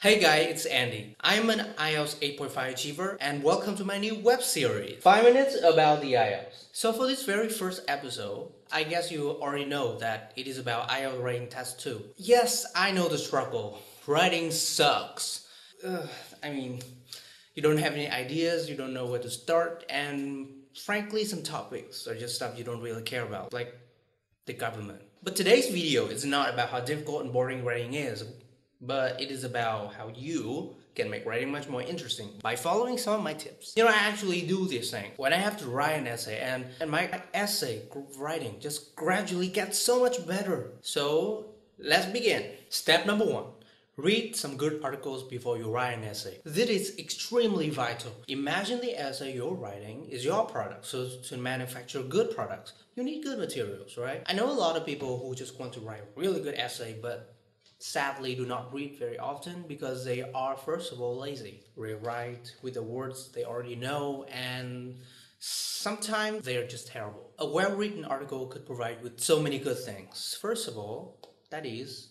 Hey guys, it's Andy. I'm an IELTS 8.5 achiever and welcome to my new web series, 5 Minutes About the IELTS. So for this very first episode, I guess you already know that it is about IELTS writing test 2. Yes, I know the struggle. Writing sucks. Ugh, I mean, you don't have any ideas, you don't know where to start, and frankly, some topics are just stuff you don't really care about, like the government. But today's video is not about how difficult and boring writing is but it is about how you can make writing much more interesting by following some of my tips. You know, I actually do this thing when I have to write an essay, and, and my essay writing just gradually gets so much better. So let's begin. Step number one. Read some good articles before you write an essay. This is extremely vital. Imagine the essay you're writing is your product. So to manufacture good products, you need good materials, right? I know a lot of people who just want to write a really good essay, but sadly do not read very often because they are first of all lazy. Rewrite with the words they already know and sometimes they are just terrible. A well-written article could provide with so many good things. First of all that is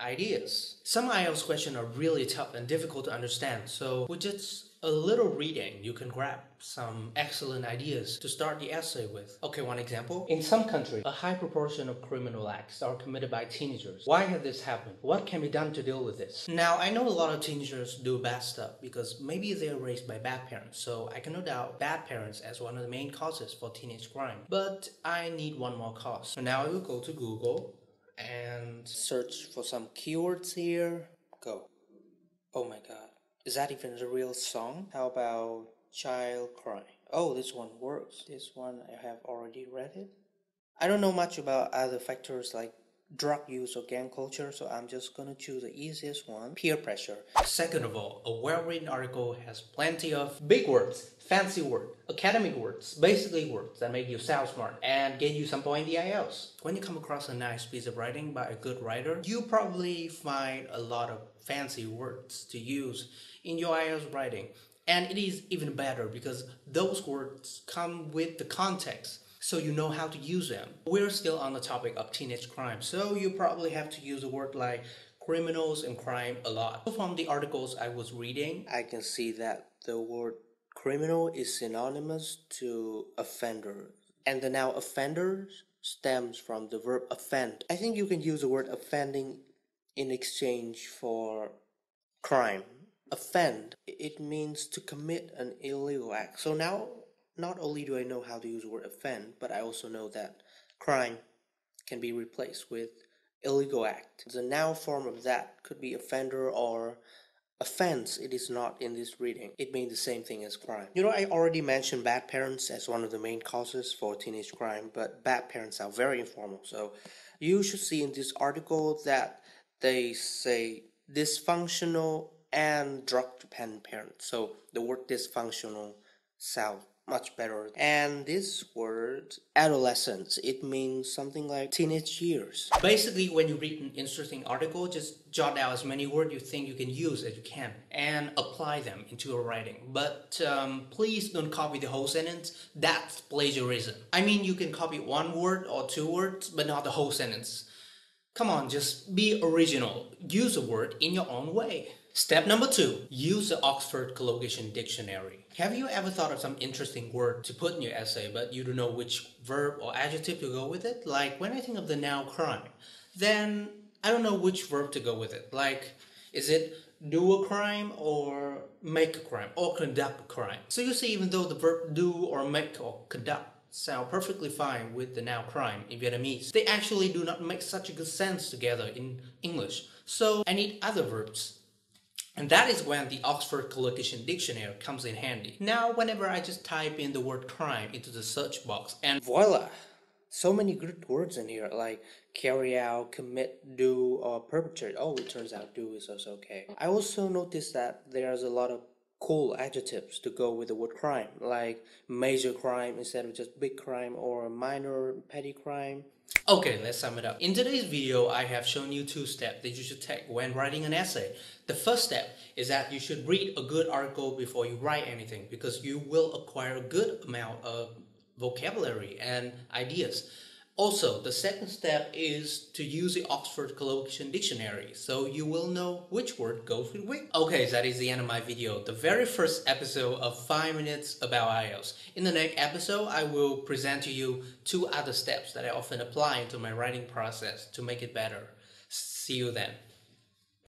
ideas. Some IELTS questions are really tough and difficult to understand so with just a little reading, you can grab some excellent ideas to start the essay with. Okay, one example. In some countries, a high proportion of criminal acts are committed by teenagers. Why has this happened? What can be done to deal with this? Now, I know a lot of teenagers do bad stuff because maybe they're raised by bad parents, so I can no doubt bad parents as one of the main causes for teenage crime. But I need one more cause. So now I will go to Google and search for some keywords here. Go. Oh my god. Is that even a real song? How about Child Cry? Oh, this one works. This one I have already read it. I don't know much about other factors like drug use or gang culture, so I'm just gonna choose the easiest one peer pressure. Second of all, a well written article has plenty of big words, fancy words, academic words, basically words that make you sound smart and get you some point in the IELTS. When you come across a nice piece of writing by a good writer, you probably find a lot of fancy words to use in your IELTS writing. And it is even better because those words come with the context so you know how to use them. We're still on the topic of teenage crime, so you probably have to use a word like criminals and crime a lot. From the articles I was reading, I can see that the word criminal is synonymous to offender. And the now offender stems from the verb offend. I think you can use the word offending in exchange for crime. Offend, it means to commit an illegal act. So now not only do I know how to use the word offend, but I also know that crime can be replaced with illegal act. The noun form of that could be offender or offense. It is not in this reading. It means the same thing as crime. You know, I already mentioned bad parents as one of the main causes for teenage crime, but bad parents are very informal. So you should see in this article that they say dysfunctional and drug dependent parents. So the word dysfunctional sounds much better. And this word, adolescence, it means something like teenage years. Basically, when you read an interesting article, just jot down as many words you think you can use as you can and apply them into your writing. But um, please don't copy the whole sentence. That's plagiarism. I mean, you can copy one word or two words, but not the whole sentence. Come on, just be original. Use a word in your own way. Step number two, use the Oxford Collocation Dictionary. Have you ever thought of some interesting word to put in your essay, but you don't know which verb or adjective to go with it? Like when I think of the noun crime, then I don't know which verb to go with it. Like, is it do a crime or make a crime or conduct a crime? So you see, even though the verb do or make or conduct sound perfectly fine with the noun crime in Vietnamese, they actually do not make such a good sense together in English. So I need other verbs and that is when the Oxford Collocation Dictionary comes in handy. Now, whenever I just type in the word crime into the search box and voila, so many good words in here like carry out, commit, do, or perpetrate. Oh, it turns out do is also okay. I also noticed that there's a lot of cool adjectives to go with the word crime, like major crime instead of just big crime or minor petty crime. Okay, let's sum it up. In today's video, I have shown you two steps that you should take when writing an essay. The first step is that you should read a good article before you write anything because you will acquire a good amount of vocabulary and ideas. Also, the second step is to use the Oxford Collocation Dictionary, so you will know which word goes with which. Okay, that is the end of my video, the very first episode of 5 minutes about IELTS. In the next episode, I will present to you two other steps that I often apply into my writing process to make it better. See you then.